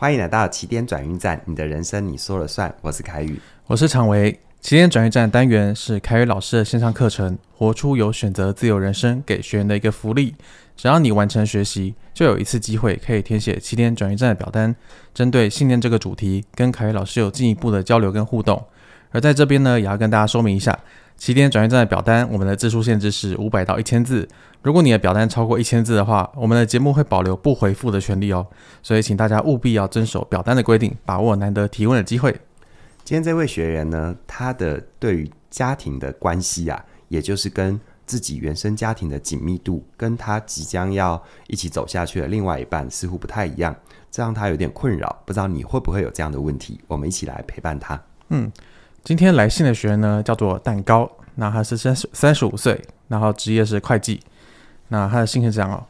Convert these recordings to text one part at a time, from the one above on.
欢迎来到起点转运站，你的人生你说了算。我是凯宇，我是常维。起点转运站单元是凯宇老师的线上课程，活出有选择自由人生，给学员的一个福利。只要你完成学习，就有一次机会可以填写起点转运站的表单，针对信念这个主题，跟凯宇老师有进一步的交流跟互动。而在这边呢，也要跟大家说明一下，起点转运站的表单，我们的字数限制是五百到一千字。如果你的表单超过一千字的话，我们的节目会保留不回复的权利哦。所以，请大家务必要遵守表单的规定，把握难得提问的机会。今天这位学员呢，他的对于家庭的关系啊，也就是跟自己原生家庭的紧密度，跟他即将要一起走下去的另外一半似乎不太一样，这让他有点困扰。不知道你会不会有这样的问题？我们一起来陪伴他。嗯，今天来信的学员呢，叫做蛋糕，那他是三十三十五岁，然后职业是会计。那他的信是这样哦，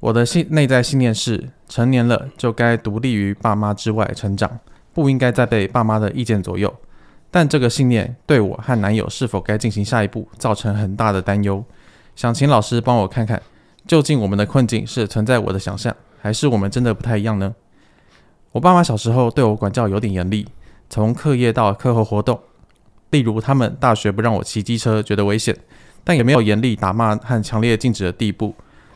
我的信内在信念是：成年了就该独立于爸妈之外成长，不应该再被爸妈的意见左右。但这个信念对我和男友是否该进行下一步造成很大的担忧。想请老师帮我看看，究竟我们的困境是存在我的想象，还是我们真的不太一样呢？我爸妈小时候对我管教有点严厉，从课业到课后活动，例如他们大学不让我骑机车，觉得危险。但也没有严厉打骂和强烈禁止的地步，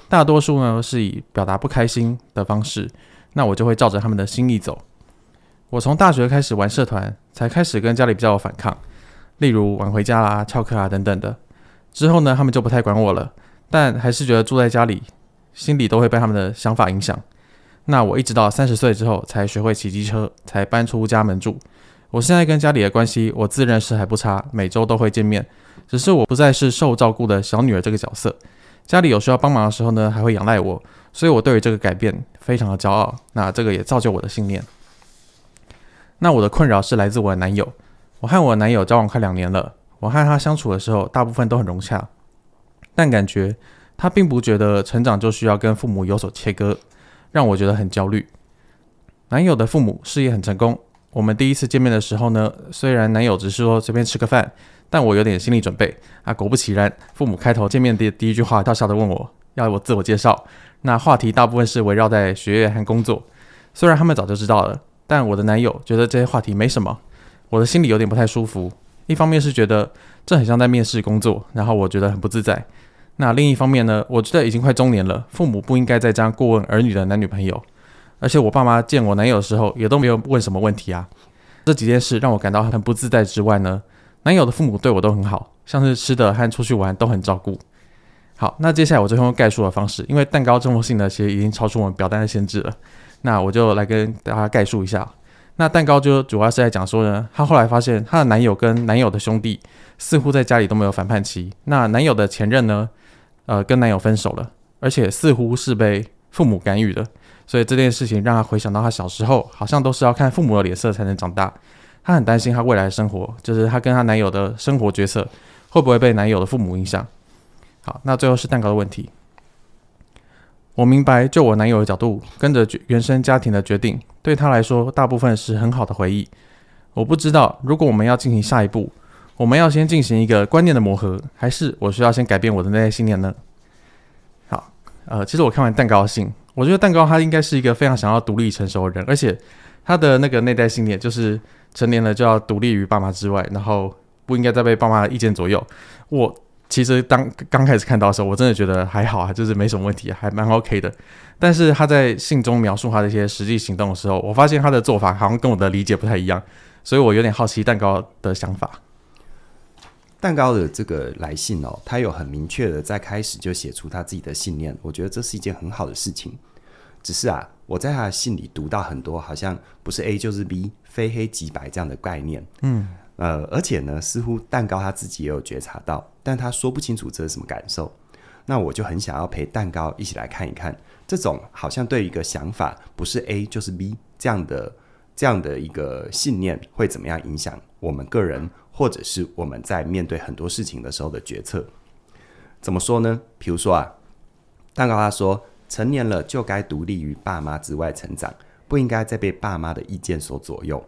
大多数呢是以表达不开心的方式，那我就会照着他们的心意走。我从大学开始玩社团，才开始跟家里比较有反抗，例如晚回家啦、翘课啊等等的。之后呢，他们就不太管我了，但还是觉得住在家里，心里都会被他们的想法影响。那我一直到三十岁之后才学会骑机车，才搬出家门住。我现在跟家里的关系，我自认是还不差，每周都会见面。只是我不再是受照顾的小女儿这个角色，家里有需要帮忙的时候呢，还会仰赖我，所以我对于这个改变非常的骄傲。那这个也造就我的信念。那我的困扰是来自我的男友，我和我的男友交往快两年了，我和他相处的时候大部分都很融洽，但感觉他并不觉得成长就需要跟父母有所切割，让我觉得很焦虑。男友的父母事业很成功，我们第一次见面的时候呢，虽然男友只是说随便吃个饭。但我有点心理准备啊，果不其然，父母开头见面的第一句话，笑笑的问我要我自我介绍。那话题大部分是围绕在学业和工作，虽然他们早就知道了，但我的男友觉得这些话题没什么，我的心里有点不太舒服。一方面是觉得这很像在面试工作，然后我觉得很不自在。那另一方面呢，我觉得已经快中年了，父母不应该再这样过问儿女的男女朋友，而且我爸妈见我男友的时候也都没有问什么问题啊。这几件事让我感到很不自在之外呢。男友的父母对我都很好，像是吃的和出去玩都很照顾。好，那接下来我就用概述的方式，因为蛋糕这封信呢，其实已经超出我们表单的限制了。那我就来跟大家概述一下。那蛋糕就主要是在讲说呢，她后来发现她的男友跟男友的兄弟似乎在家里都没有反叛期。那男友的前任呢，呃，跟男友分手了，而且似乎是被父母干预的。所以这件事情让她回想到她小时候，好像都是要看父母的脸色才能长大。她很担心她未来的生活，就是她跟她男友的生活决策会不会被男友的父母影响。好，那最后是蛋糕的问题。我明白，就我男友的角度，跟着原生家庭的决定，对他来说大部分是很好的回忆。我不知道，如果我们要进行下一步，我们要先进行一个观念的磨合，还是我需要先改变我的内在信念呢？好，呃，其实我看完蛋糕信，我觉得蛋糕他应该是一个非常想要独立成熟的人，而且他的那个内在信念就是。成年了就要独立于爸妈之外，然后不应该再被爸妈的意见左右。我其实当刚开始看到的时候，我真的觉得还好啊，就是没什么问题，还蛮 OK 的。但是他在信中描述他的一些实际行动的时候，我发现他的做法好像跟我的理解不太一样，所以我有点好奇蛋糕的想法。蛋糕的这个来信哦，他有很明确的在开始就写出他自己的信念，我觉得这是一件很好的事情。只是啊，我在他的信里读到很多好像不是 A 就是 B，非黑即白这样的概念。嗯，呃，而且呢，似乎蛋糕他自己也有觉察到，但他说不清楚这是什么感受。那我就很想要陪蛋糕一起来看一看，这种好像对一个想法不是 A 就是 B 这样的这样的一个信念会怎么样影响我们个人，或者是我们在面对很多事情的时候的决策。怎么说呢？比如说啊，蛋糕他说。成年了就该独立于爸妈之外成长，不应该再被爸妈的意见所左右。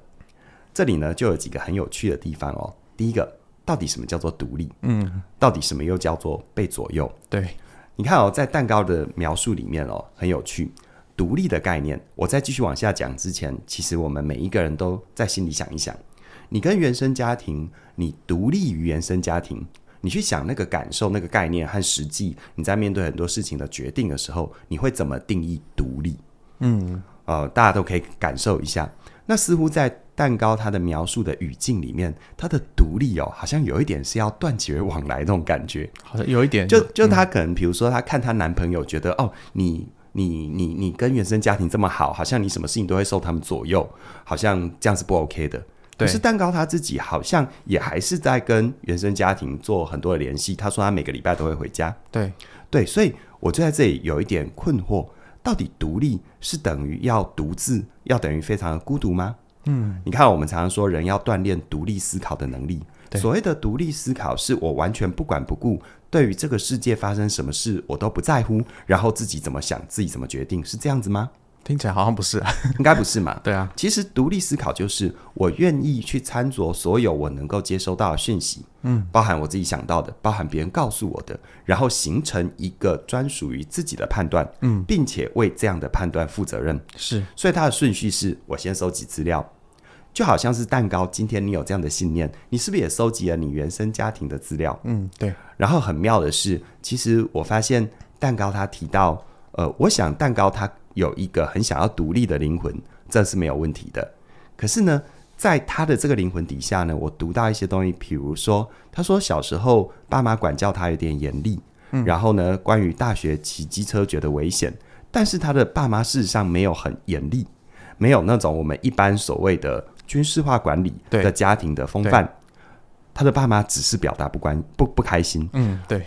这里呢，就有几个很有趣的地方哦。第一个，到底什么叫做独立？嗯，到底什么又叫做被左右？对，你看哦，在蛋糕的描述里面哦，很有趣。独立的概念，我在继续往下讲之前，其实我们每一个人都在心里想一想：你跟原生家庭，你独立于原生家庭，你去想那个感受、那个概念和实际，你在面对很多事情的决定的时候，你会怎么定义独立？嗯，呃，大家都可以感受一下。那似乎在蛋糕它的描述的语境里面，它的独立哦，好像有一点是要断绝往来那种感觉，好像有一点。就就她可能，比如说，她看她男朋友觉得，哦，你你你你跟原生家庭这么好，好像你什么事情都会受他们左右，好像这样是不 OK 的。对。可是蛋糕他自己好像也还是在跟原生家庭做很多的联系。他说他每个礼拜都会回家。对对，所以我就在这里有一点困惑。到底独立是等于要独自，要等于非常的孤独吗？嗯，你看，我们常常说人要锻炼独立思考的能力。所谓的独立思考，是我完全不管不顾，对于这个世界发生什么事我都不在乎，然后自己怎么想，自己怎么决定，是这样子吗？听起来好像不是啊，应该不是嘛？对啊，其实独立思考就是我愿意去参酌所有我能够接收到的讯息，嗯，包含我自己想到的，包含别人告诉我的，然后形成一个专属于自己的判断，嗯，并且为这样的判断负责任。是，所以它的顺序是我先收集资料，就好像是蛋糕。今天你有这样的信念，你是不是也收集了你原生家庭的资料？嗯，对。然后很妙的是，其实我发现蛋糕他提到，呃，我想蛋糕它。有一个很想要独立的灵魂，这是没有问题的。可是呢，在他的这个灵魂底下呢，我读到一些东西，比如说，他说小时候爸妈管教他有点严厉，嗯，然后呢，关于大学骑机车觉得危险，但是他的爸妈事实上没有很严厉，没有那种我们一般所谓的军事化管理的家庭的风范。他的爸妈只是表达不关不不开心，嗯，对。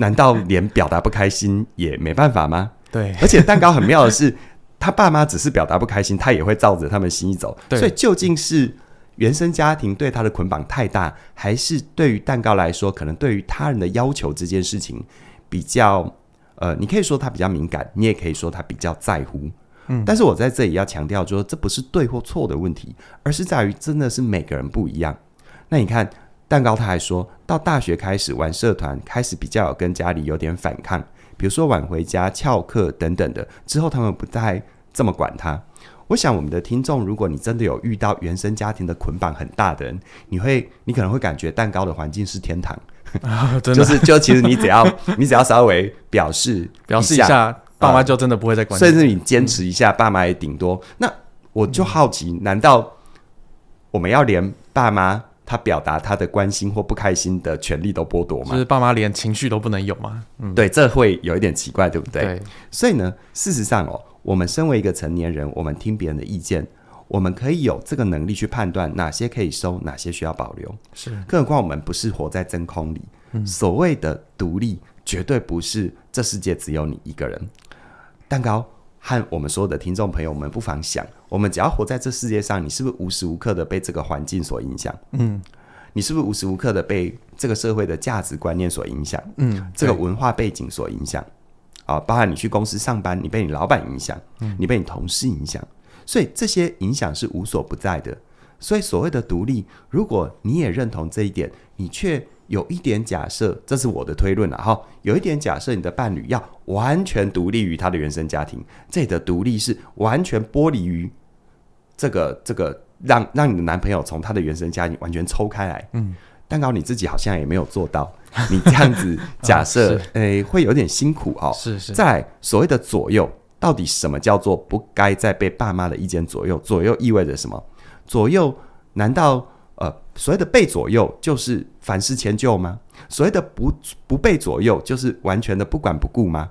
难道连表达不开心也没办法吗？对，而且蛋糕很妙的是，他爸妈只是表达不开心，他也会照着他们心意走。对，所以究竟是原生家庭对他的捆绑太大，还是对于蛋糕来说，可能对于他人的要求这件事情比较……呃，你可以说他比较敏感，你也可以说他比较在乎。嗯，但是我在这里要强调，说这不是对或错的问题，而是在于真的是每个人不一样。那你看，蛋糕他还说到大学开始玩社团，开始比较有跟家里有点反抗。比如说晚回家、翘课等等的，之后他们不再这么管他。我想我们的听众，如果你真的有遇到原生家庭的捆绑很大的人，你会，你可能会感觉蛋糕的环境是天堂，啊、真的就是就其实你只要你只要稍微表示表示一下，爸妈就真的不会再管你，甚至你坚持一下，爸妈也顶多。那我就好奇，难道我们要连爸妈？他表达他的关心或不开心的权利都剥夺吗？就是爸妈连情绪都不能有吗？嗯，对，这会有一点奇怪，对不对？对。所以呢，事实上哦，我们身为一个成年人，我们听别人的意见，我们可以有这个能力去判断哪些可以收，哪些需要保留。是。更何况我们不是活在真空里。嗯。所谓的独立，绝对不是这世界只有你一个人。蛋糕。和我们所有的听众朋友们，不妨想：我们只要活在这世界上，你是不是无时无刻的被这个环境所影响？嗯，你是不是无时无刻的被这个社会的价值观念所影响？嗯，这个文化背景所影响？啊，包含你去公司上班，你被你老板影响，嗯，你被你同事影响，所以这些影响是无所不在的。所以所谓的独立，如果你也认同这一点，你却有一点假设，这是我的推论了哈。有一点假设，你的伴侣要完全独立于他的原生家庭，这里的独立是完全剥离于这个这个，让让你的男朋友从他的原生家庭完全抽开来。嗯，蛋糕你自己好像也没有做到，你这样子假设，诶、欸，会有点辛苦哦。是是。在，所谓的左右，到底什么叫做不该再被爸妈的意见左右？左右意味着什么？左右难道？呃，所谓的被左右，就是凡事迁就吗？所谓的不不被左右，就是完全的不管不顾吗？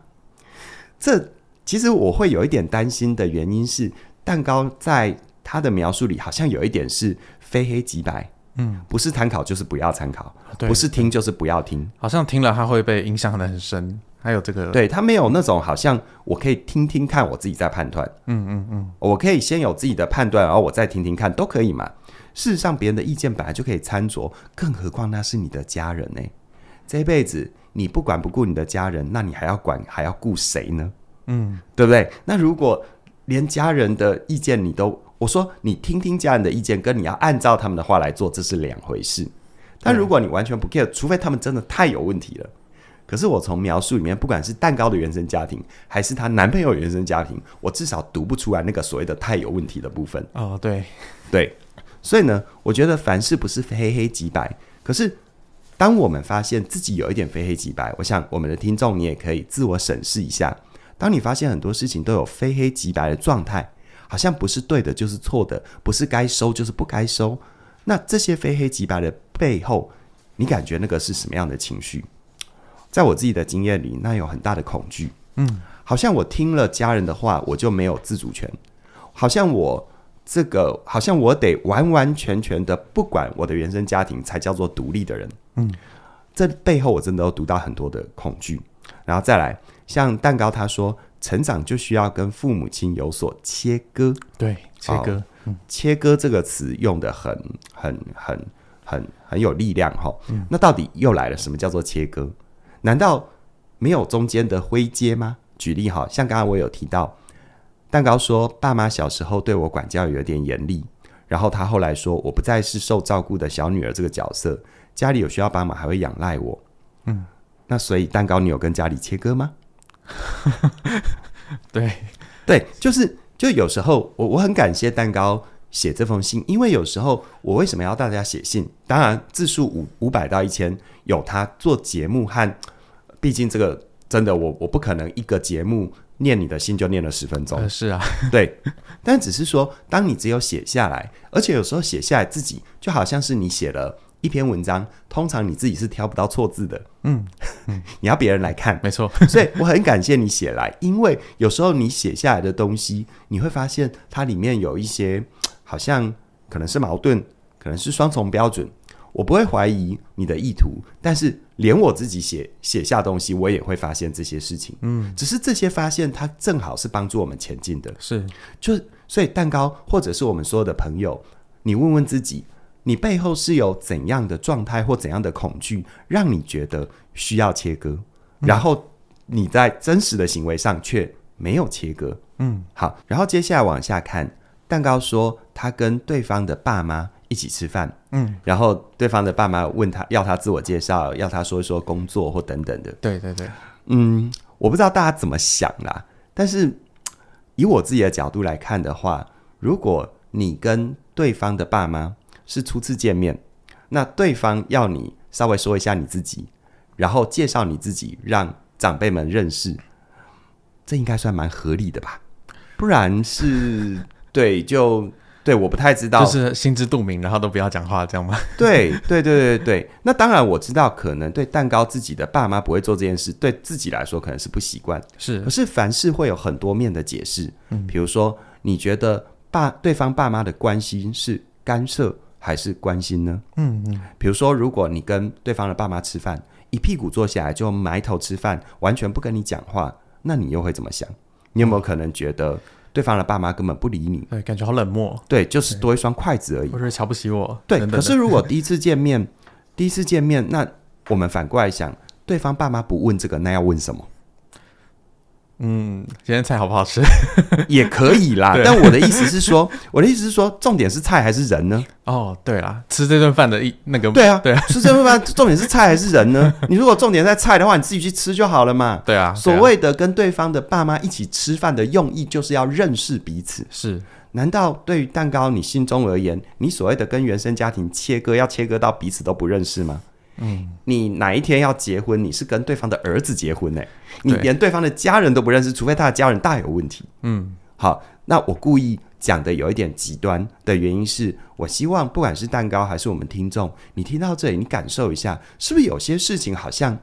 这其实我会有一点担心的原因是，蛋糕在他的描述里好像有一点是非黑即白，嗯，不是参考就是不要参考，不是听就是不要听，好像听了他会被影响的很深。还有这个，对，他没有那种好像我可以听听看，我自己在判断，嗯嗯嗯，我可以先有自己的判断，然后我再听听看，都可以嘛。事实上，别人的意见本来就可以参酌，更何况那是你的家人呢？这一辈子你不管不顾你的家人，那你还要管还要顾谁呢？嗯，对不对？那如果连家人的意见你都，我说你听听家人的意见，跟你要按照他们的话来做，这是两回事。但如果你完全不 care，除非他们真的太有问题了，可是我从描述里面，不管是蛋糕的原生家庭，还是她男朋友原生家庭，我至少读不出来那个所谓的太有问题的部分。哦，对，对，所以呢，我觉得凡事不是非黑即白。可是，当我们发现自己有一点非黑即白，我想我们的听众你也可以自我审视一下。当你发现很多事情都有非黑即白的状态，好像不是对的就是错的，不是该收就是不该收。那这些非黑即白的背后，你感觉那个是什么样的情绪？在我自己的经验里，那有很大的恐惧。嗯，好像我听了家人的话，我就没有自主权。好像我这个，好像我得完完全全的不管我的原生家庭，才叫做独立的人。嗯，这背后我真的都读到很多的恐惧。然后再来。像蛋糕他说，成长就需要跟父母亲有所切割。对，切割，哦嗯、切割这个词用的很、很、很、很、很有力量哈。嗯、那到底又来了？什么叫做切割？难道没有中间的灰阶吗？举例哈，像刚刚我有提到，蛋糕说，爸妈小时候对我管教有点严厉，然后他后来说，我不再是受照顾的小女儿这个角色，家里有需要帮忙还会仰赖我。嗯，那所以蛋糕，你有跟家里切割吗？对对，就是就有时候我我很感谢蛋糕写这封信，因为有时候我为什么要大家写信？当然字数五五百到一千，有他做节目和，毕竟这个真的我我不可能一个节目念你的心就念了十分钟，呃、是啊，对，但只是说当你只有写下来，而且有时候写下来自己就好像是你写了。一篇文章，通常你自己是挑不到错字的，嗯，嗯你要别人来看，没错。所以我很感谢你写来，因为有时候你写下来的东西，你会发现它里面有一些好像可能是矛盾，可能是双重标准。我不会怀疑你的意图，但是连我自己写写下东西，我也会发现这些事情。嗯，只是这些发现，它正好是帮助我们前进的。是，就所以蛋糕或者是我们所有的朋友，你问问自己。你背后是有怎样的状态或怎样的恐惧，让你觉得需要切割，嗯、然后你在真实的行为上却没有切割。嗯，好，然后接下来往下看，蛋糕说他跟对方的爸妈一起吃饭，嗯，然后对方的爸妈问他要他自我介绍，要他说一说工作或等等的。对对对，嗯，我不知道大家怎么想啦，但是以我自己的角度来看的话，如果你跟对方的爸妈是初次见面，那对方要你稍微说一下你自己，然后介绍你自己，让长辈们认识，这应该算蛮合理的吧？不然是对就对，我不太知道，就是心知肚明，然后都不要讲话，这样吗？对对对对对，那当然我知道，可能对蛋糕自己的爸妈不会做这件事，对自己来说可能是不习惯，是。可是凡事会有很多面的解释，嗯，比如说你觉得爸对方爸妈的关心是干涉，还是关心呢？嗯嗯，比如说，如果你跟对方的爸妈吃饭，一屁股坐下来就埋头吃饭，完全不跟你讲话，那你又会怎么想？你有没有可能觉得对方的爸妈根本不理你？对，感觉好冷漠。对，就是多一双筷子而已。或者瞧不起我？对。等等。可是如果第一次见面，第一次见面，那我们反过来想，对方爸妈不问这个，那要问什么？嗯，今天菜好不好吃？也可以啦。但我的意思是说，我的意思是说，重点是菜还是人呢？哦，对啦，吃这顿饭的一那个，对啊，对啊，吃这顿饭重点是菜还是人呢？你如果重点在菜的话，你自己去吃就好了嘛。对啊，所谓的跟对方的爸妈一起吃饭的用意，就是要认识彼此。是，难道对于蛋糕你心中而言，你所谓的跟原生家庭切割，要切割到彼此都不认识吗？嗯，你哪一天要结婚？你是跟对方的儿子结婚呢、欸？你连对方的家人都不认识，除非他的家人大有问题。嗯，好，那我故意讲的有一点极端的原因是，我希望不管是蛋糕还是我们听众，你听到这里，你感受一下，是不是有些事情好像，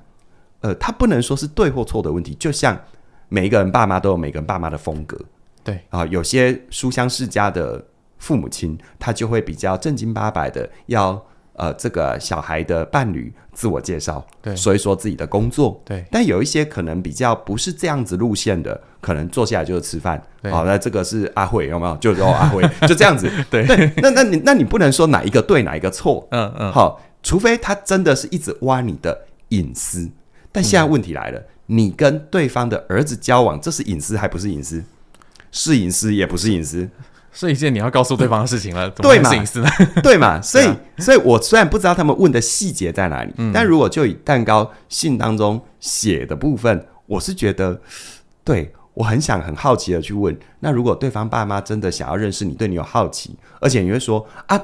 呃，他不能说是对或错的问题，就像每一个人爸妈都有每个人爸妈的风格。对啊，有些书香世家的父母亲，他就会比较正经八百的要。呃，这个小孩的伴侣自我介绍，对，所以说自己的工作，对。但有一些可能比较不是这样子路线的，可能坐下来就是吃饭。好，那这个是阿慧有没有？就是哦，阿慧 就这样子。对对，那那你那你不能说哪一个对哪一个错。嗯嗯。好，除非他真的是一直挖你的隐私。但现在问题来了，嗯、你跟对方的儿子交往，这是隐私还不是隐私？是隐私也不是隐私。是一件你要告诉对方的事情了，对嘛？隐私呢？对嘛？所以，所以我虽然不知道他们问的细节在哪里，嗯、但如果就以蛋糕信当中写的部分，我是觉得，对我很想很好奇的去问。那如果对方爸妈真的想要认识你，对你有好奇，而且你会说啊，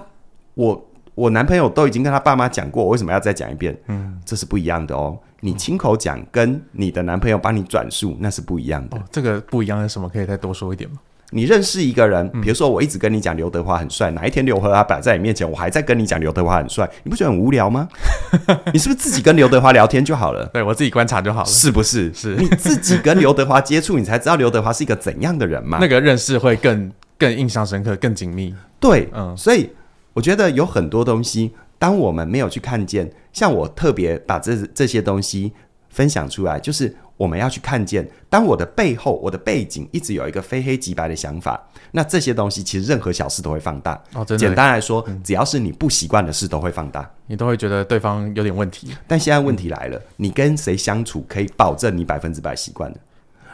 我我男朋友都已经跟他爸妈讲过，我为什么要再讲一遍？嗯，这是不一样的哦。你亲口讲，跟你的男朋友帮你转述，那是不一样的。哦，这个不一样是什么？可以再多说一点吗？你认识一个人，比如说我一直跟你讲刘德华很帅，嗯、哪一天刘德华摆在你面前，我还在跟你讲刘德华很帅，你不觉得很无聊吗？你是不是自己跟刘德华聊天就好了？对，我自己观察就好了，是不是？是你自己跟刘德华接触，你才知道刘德华是一个怎样的人嘛？那个认识会更更印象深刻，更紧密。对，嗯，所以我觉得有很多东西，当我们没有去看见，像我特别把这这些东西。分享出来，就是我们要去看见，当我的背后、我的背景一直有一个非黑即白的想法，那这些东西其实任何小事都会放大。哦，真的。简单来说，嗯、只要是你不习惯的事，都会放大，你都会觉得对方有点问题。但现在问题来了，嗯、你跟谁相处可以保证你百分之百习惯的？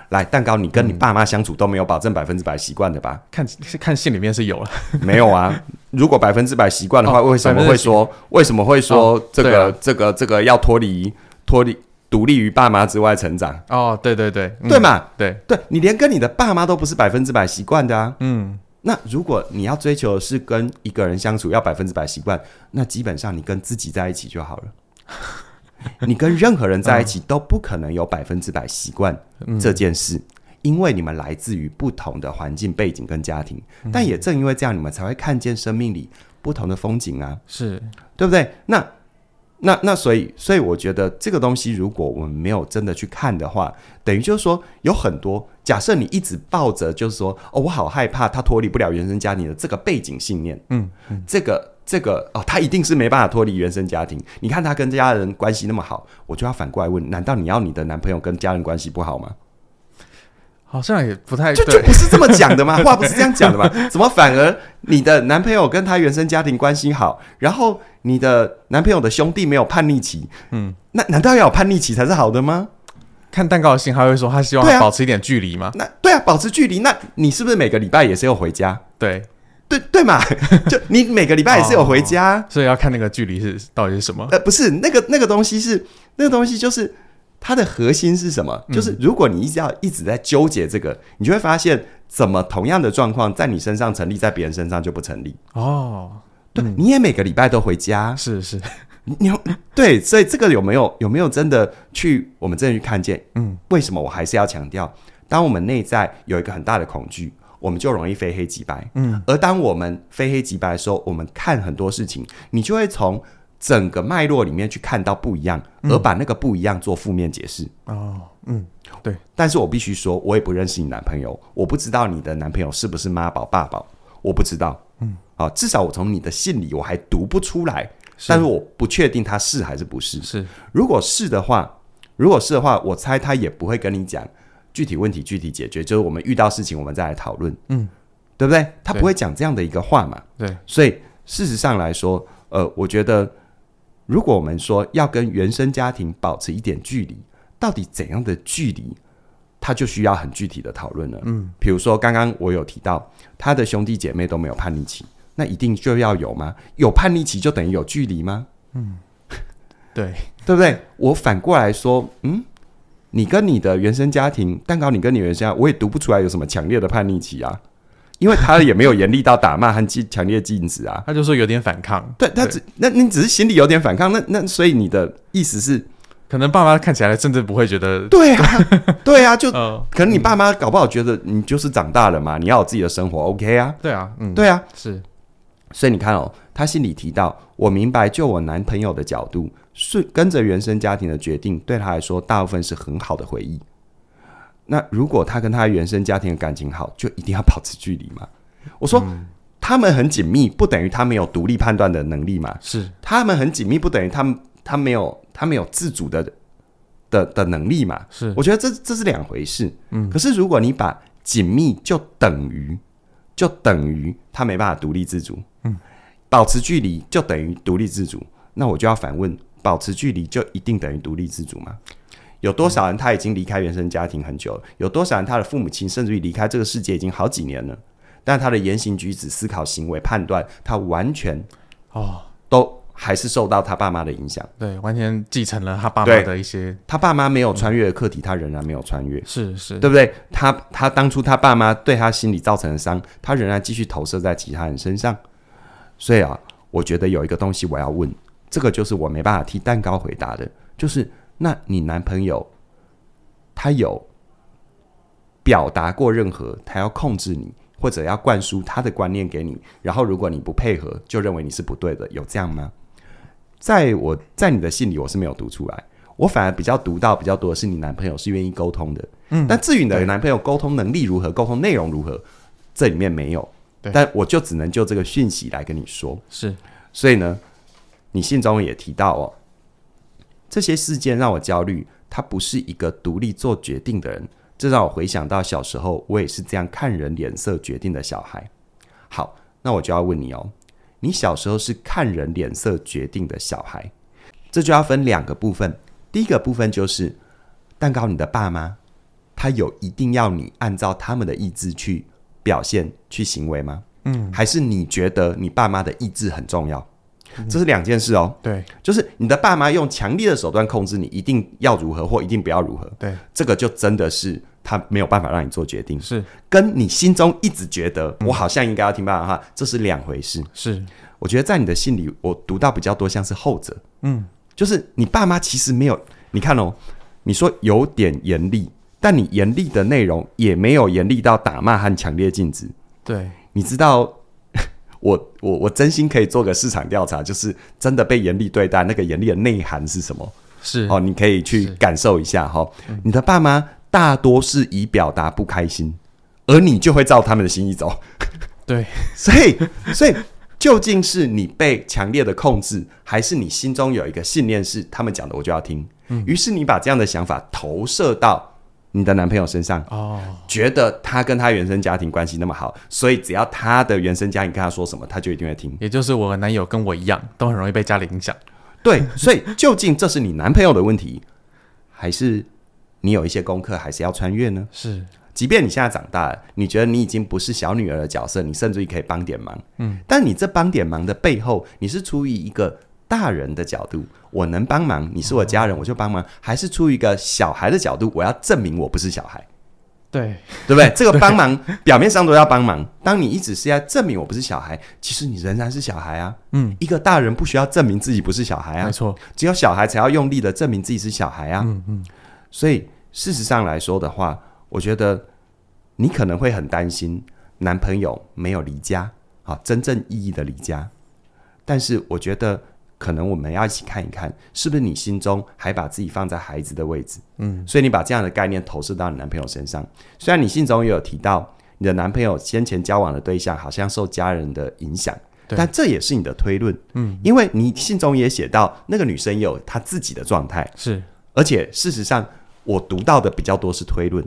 来，蛋糕，你跟你爸妈相处都没有保证百分之百习惯的吧？看，看信里面是有了，没有啊？如果百分之百习惯的话，为什么会说？为什么会说这个、哦、这个、这个要脱离脱离？独立于爸妈之外成长哦，对对对，嗯、对嘛？对对，你连跟你的爸妈都不是百分之百习惯的啊。嗯，那如果你要追求的是跟一个人相处要百分之百习惯，那基本上你跟自己在一起就好了。你跟任何人在一起都不可能有百分之百习惯这件事，嗯、因为你们来自于不同的环境背景跟家庭。嗯、但也正因为这样，你们才会看见生命里不同的风景啊，是对不对？那。那那所以所以我觉得这个东西，如果我们没有真的去看的话，等于就是说有很多假设，你一直抱着就是说哦，我好害怕他脱离不了原生家庭的这个背景信念，嗯，嗯这个这个哦，他一定是没办法脱离原生家庭。你看他跟家人关系那么好，我就要反过来问：难道你要你的男朋友跟家人关系不好吗？好像也不太就就不是这么讲的吗？话不是这样讲的吗？怎么反而你的男朋友跟他原生家庭关系好，然后你的男朋友的兄弟没有叛逆期？嗯，那难道要有叛逆期才是好的吗？看蛋糕的信，他会说他希望保持一点距离吗？那对啊，保持距离。那你是不是每个礼拜也是要回家？对对对嘛，就你每个礼拜也是有回家，哦，所以要看那个距离是到底是什么？呃，不是那个那个东西是那个东西就是。它的核心是什么？就是如果你一直要一直在纠结这个，嗯、你就会发现，怎么同样的状况在你身上成立，在别人身上就不成立哦。对，嗯、你也每个礼拜都回家，是是，你对，所以这个有没有有没有真的去我们真的去看见？嗯，为什么我还是要强调，当我们内在有一个很大的恐惧，我们就容易非黑即白。嗯，而当我们非黑即白的时候，我们看很多事情，你就会从。整个脉络里面去看到不一样，而把那个不一样做负面解释。哦，嗯，对。但是我必须说，我也不认识你男朋友，我不知道你的男朋友是不是妈宝爸宝，我不知道。嗯，啊，至少我从你的信里我还读不出来，但是我不确定他是还是不是。是，如果是的话，如果是的话，我猜他也不会跟你讲具体问题具体解决，就是我们遇到事情我们再来讨论。嗯，对不对？他不会讲这样的一个话嘛。对，所以事实上来说，呃，我觉得。如果我们说要跟原生家庭保持一点距离，到底怎样的距离，他就需要很具体的讨论了。嗯，比如说刚刚我有提到，他的兄弟姐妹都没有叛逆期，那一定就要有吗？有叛逆期就等于有距离吗？嗯，对，对不对？我反过来说，嗯，你跟你的原生家庭，蛋糕，你跟你原生家，我也读不出来有什么强烈的叛逆期啊。因为他也没有严厉到打骂和禁强烈禁止啊，他就说有点反抗。对，他只，那你只是心里有点反抗，那那所以你的意思是，可能爸妈看起来甚至不会觉得，对啊，对啊，就可能你爸妈搞不好觉得你就是长大了嘛，你要有自己的生活，OK 啊？对啊，嗯，对啊，是。所以你看哦，他心里提到，我明白，就我男朋友的角度，是跟着原生家庭的决定，对他来说，大部分是很好的回忆。那如果他跟他原生家庭的感情好，就一定要保持距离吗？我说，嗯、他们很紧密，不等于他没有独立判断的能力嘛？是，他们很紧密，不等于他们他没有他没有自主的的的能力嘛？是，我觉得这这是两回事。嗯，可是如果你把紧密就等于就等于他没办法独立自主，嗯，保持距离就等于独立自主，那我就要反问：保持距离就一定等于独立自主吗？有多少人他已经离开原生家庭很久了？有多少人他的父母亲甚至于离开这个世界已经好几年了？但他的言行举止、思考行为、判断，他完全哦，都还是受到他爸妈的影响。对，完全继承了他爸妈的一些。他爸妈没有穿越的课题，他仍然没有穿越。是是，对不对？他他当初他爸妈对他心理造成的伤，他仍然继续投射在其他人身上。所以啊，我觉得有一个东西我要问，这个就是我没办法替蛋糕回答的，就是那你男朋友他有表达过任何他要控制你，或者要灌输他的观念给你，然后如果你不配合，就认为你是不对的，有这样吗？在我在你的信里我是没有读出来，我反而比较读到比较多的是你男朋友是愿意沟通的，嗯，但至于你的男朋友沟通能力如何，沟通内容如何，这里面没有。但我就只能就这个讯息来跟你说，是，所以呢，你信中也提到哦，这些事件让我焦虑。他不是一个独立做决定的人，这让我回想到小时候，我也是这样看人脸色决定的小孩。好，那我就要问你哦，你小时候是看人脸色决定的小孩，这就要分两个部分。第一个部分就是蛋糕，你的爸妈他有一定要你按照他们的意志去。表现去行为吗？嗯，还是你觉得你爸妈的意志很重要？嗯，这是两件事哦。对，就是你的爸妈用强烈的手段控制你，一定要如何或一定不要如何。对，这个就真的是他没有办法让你做决定。是，跟你心中一直觉得我好像应该要听爸爸的话，这是两回事。是，我觉得在你的信里，我读到比较多像是后者。嗯，就是你爸妈其实没有，你看哦，你说有点严厉。但你严厉的内容也没有严厉到打骂和强烈禁止。对，你知道，我我我真心可以做个市场调查，就是真的被严厉对待，那个严厉的内涵是什么？是哦，你可以去感受一下哈、哦。你的爸妈大多是以表达不开心，而你就会照他们的心意走。对，所以所以究竟是你被强烈的控制，还是你心中有一个信念是他们讲的我就要听？嗯，于是你把这样的想法投射到。你的男朋友身上哦，觉得他跟他原生家庭关系那么好，所以只要他的原生家庭跟他说什么，他就一定会听。也就是我的男友跟我一样，都很容易被家里影响。对，所以究竟这是你男朋友的问题，还是你有一些功课还是要穿越呢？是，即便你现在长大了，你觉得你已经不是小女儿的角色，你甚至于可以帮点忙。嗯，但你这帮点忙的背后，你是出于一个。大人的角度，我能帮忙，你是我家人，我就帮忙；还是出于一个小孩的角度，我要证明我不是小孩，对。对不对？这个帮忙表面上都要帮忙，当你一直是要证明我不是小孩，其实你仍然是小孩啊。嗯，一个大人不需要证明自己不是小孩啊，没错，只有小孩才要用力的证明自己是小孩啊。嗯嗯，所以事实上来说的话，我觉得你可能会很担心男朋友没有离家啊，真正意义的离家，但是我觉得。可能我们要一起看一看，是不是你心中还把自己放在孩子的位置？嗯，所以你把这样的概念投射到你男朋友身上。虽然你信中也有提到你的男朋友先前交往的对象好像受家人的影响，但这也是你的推论。嗯，因为你信中也写到那个女生也有她自己的状态，是，而且事实上我读到的比较多是推论，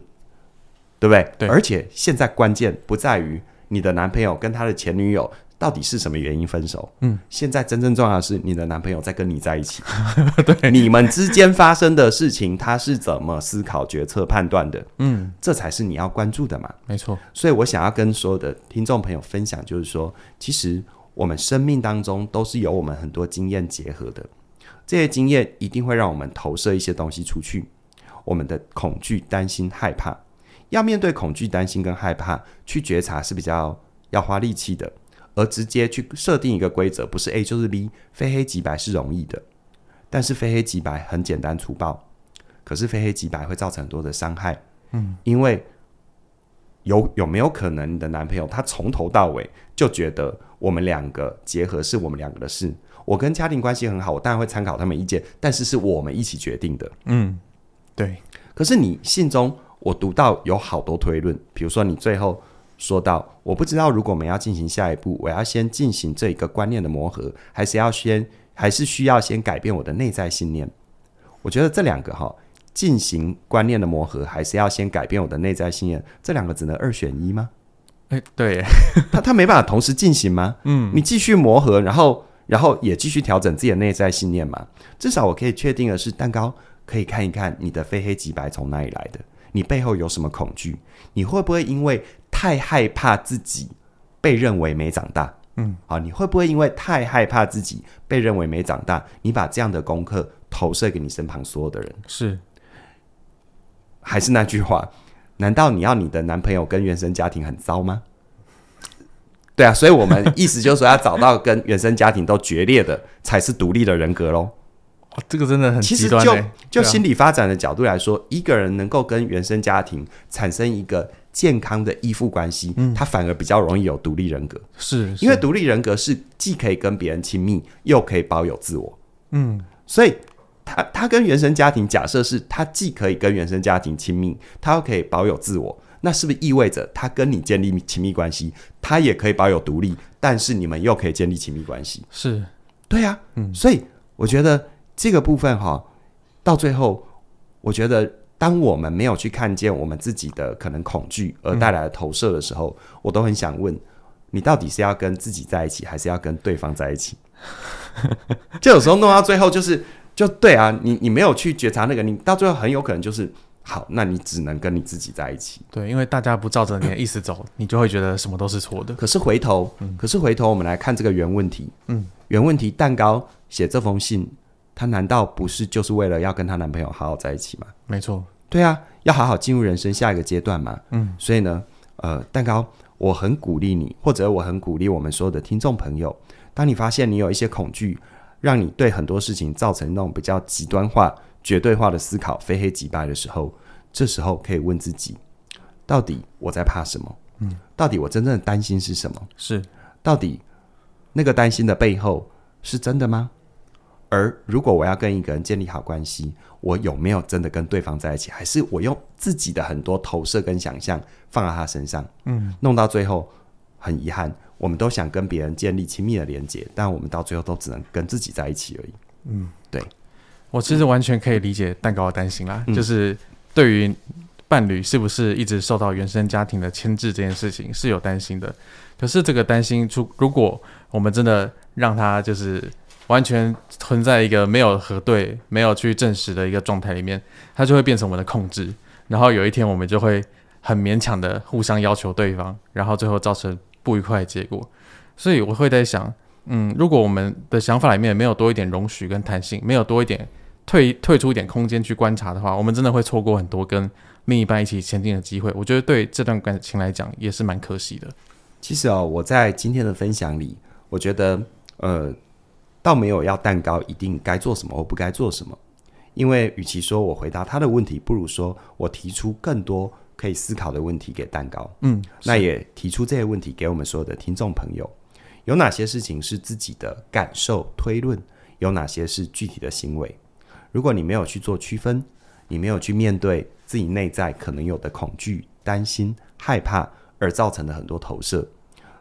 对不对？对，而且现在关键不在于你的男朋友跟他的前女友。到底是什么原因分手？嗯，现在真正重要的是你的男朋友在跟你在一起，对，你们之间发生的事情，他是怎么思考、决策、判断的？嗯，这才是你要关注的嘛。没错。所以我想要跟所有的听众朋友分享，就是说，其实我们生命当中都是有我们很多经验结合的，这些经验一定会让我们投射一些东西出去。我们的恐惧、担心、害怕，要面对恐惧、担心跟害怕，去觉察是比较要花力气的。而直接去设定一个规则，不是 A 就是 B，非黑即白是容易的，但是非黑即白很简单粗暴，可是非黑即白会造成很多的伤害。嗯，因为有有没有可能你的男朋友他从头到尾就觉得我们两个结合是我们两个的事，我跟家庭关系很好，我当然会参考他们意见，但是是我们一起决定的。嗯，对。可是你信中我读到有好多推论，比如说你最后。说到，我不知道如果我们要进行下一步，我要先进行这一个观念的磨合，还是要先，还是需要先改变我的内在信念？我觉得这两个哈，进行观念的磨合，还是要先改变我的内在信念，这两个只能二选一吗？诶，对，他他没办法同时进行吗？嗯，你继续磨合，然后然后也继续调整自己的内在信念嘛。至少我可以确定的是，蛋糕可以看一看你的非黑即白从哪里来的，你背后有什么恐惧？你会不会因为太害怕自己被认为没长大。嗯，好，你会不会因为太害怕自己被认为没长大，你把这样的功课投射给你身旁所有的人？是，还是那句话，难道你要你的男朋友跟原生家庭很糟吗？对啊，所以我们意思就是说，要找到跟原生家庭都决裂的，才是独立的人格喽。哦，这个真的很极端。其实就就心理发展的角度来说，一个人能够跟原生家庭产生一个健康的依附关系，嗯，他反而比较容易有独立人格。是，因为独立人格是既可以跟别人亲密，又可以保有自我。嗯，所以他他跟原生家庭假设是他既可以跟原生家庭亲密，他又可以保有自我，那是不是意味着他跟你建立亲密关系，他也可以保有独立，但是你们又可以建立亲密关系？是，对啊，嗯，所以我觉得。这个部分哈，到最后，我觉得当我们没有去看见我们自己的可能恐惧而带来的投射的时候，嗯、我都很想问你，到底是要跟自己在一起，还是要跟对方在一起？就有时候弄到最后，就是就对啊，你你没有去觉察那个，你到最后很有可能就是好，那你只能跟你自己在一起。对，因为大家不照着你的意思走，你就会觉得什么都是错的。可是回头，嗯、可是回头，我们来看这个原问题。嗯，原问题，蛋糕写这封信。她难道不是就是为了要跟她男朋友好好在一起吗？没错，对啊，要好好进入人生下一个阶段嘛。嗯，所以呢，呃，蛋糕，我很鼓励你，或者我很鼓励我们所有的听众朋友，当你发现你有一些恐惧，让你对很多事情造成那种比较极端化、绝对化的思考，非黑即白的时候，这时候可以问自己，到底我在怕什么？嗯，到底我真正的担心是什么？是，到底那个担心的背后是真的吗？而如果我要跟一个人建立好关系，我有没有真的跟对方在一起？还是我用自己的很多投射跟想象放在他身上？嗯，弄到最后，很遗憾，我们都想跟别人建立亲密的连接，但我们到最后都只能跟自己在一起而已。嗯，对，我其实完全可以理解蛋糕的担心啦，嗯、就是对于伴侣是不是一直受到原生家庭的牵制这件事情是有担心的。可是这个担心，出如果我们真的让他就是。完全存在一个没有核对、没有去证实的一个状态里面，它就会变成我们的控制。然后有一天，我们就会很勉强的互相要求对方，然后最后造成不愉快的结果。所以我会在想，嗯，如果我们的想法里面没有多一点容许跟弹性，没有多一点退退出一点空间去观察的话，我们真的会错过很多跟另一半一起前进的机会。我觉得对这段感情来讲也是蛮可惜的。其实哦，我在今天的分享里，我觉得呃。倒没有要蛋糕一定该做什么或不该做什么，因为与其说我回答他的问题，不如说我提出更多可以思考的问题给蛋糕。嗯，那也提出这些问题给我们所有的听众朋友：有哪些事情是自己的感受推论？有哪些是具体的行为？如果你没有去做区分，你没有去面对自己内在可能有的恐惧、担心、害怕而造成的很多投射，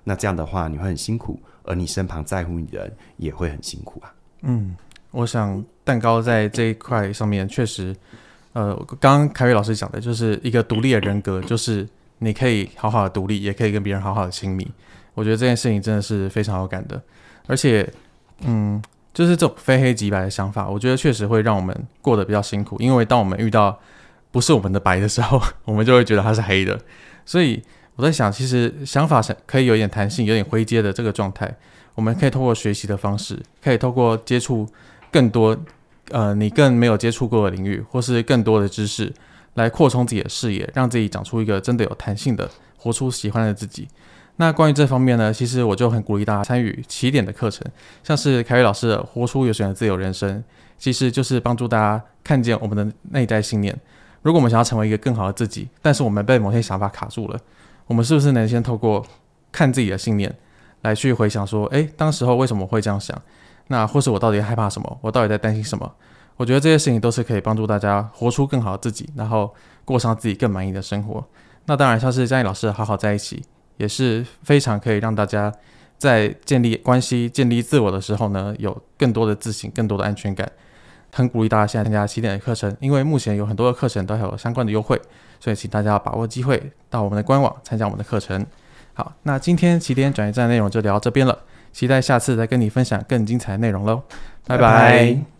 那这样的话你会很辛苦。而你身旁在乎你的人也会很辛苦啊。嗯，我想蛋糕在这一块上面确实，呃，刚刚凯瑞老师讲的就是一个独立的人格，就是你可以好好的独立，也可以跟别人好好的亲密。我觉得这件事情真的是非常有感的，而且，嗯，就是这种非黑即白的想法，我觉得确实会让我们过得比较辛苦，因为当我们遇到不是我们的白的时候，我们就会觉得它是黑的，所以。我在想，其实想法是可以有点弹性、有点灰阶的这个状态，我们可以透过学习的方式，可以透过接触更多呃你更没有接触过的领域，或是更多的知识，来扩充自己的视野，让自己长出一个真的有弹性的，活出喜欢的自己。那关于这方面呢，其实我就很鼓励大家参与起点的课程，像是凯瑞老师的《活出有选的自由人生》，其实就是帮助大家看见我们的内在信念。如果我们想要成为一个更好的自己，但是我们被某些想法卡住了。我们是不是能先透过看自己的信念，来去回想说，诶，当时候为什么会这样想？那或是我到底害怕什么？我到底在担心什么？我觉得这些事情都是可以帮助大家活出更好的自己，然后过上自己更满意的生活。那当然，像是嘉义老师好好在一起，也是非常可以让大家在建立关系、建立自我的时候呢，有更多的自信、更多的安全感。很鼓励大家现在参加起点的课程，因为目前有很多的课程都有相关的优惠。所以，请大家把握机会，到我们的官网参加我们的课程。好，那今天起点转移站内容就聊到这边了，期待下次再跟你分享更精彩的内容喽，拜拜。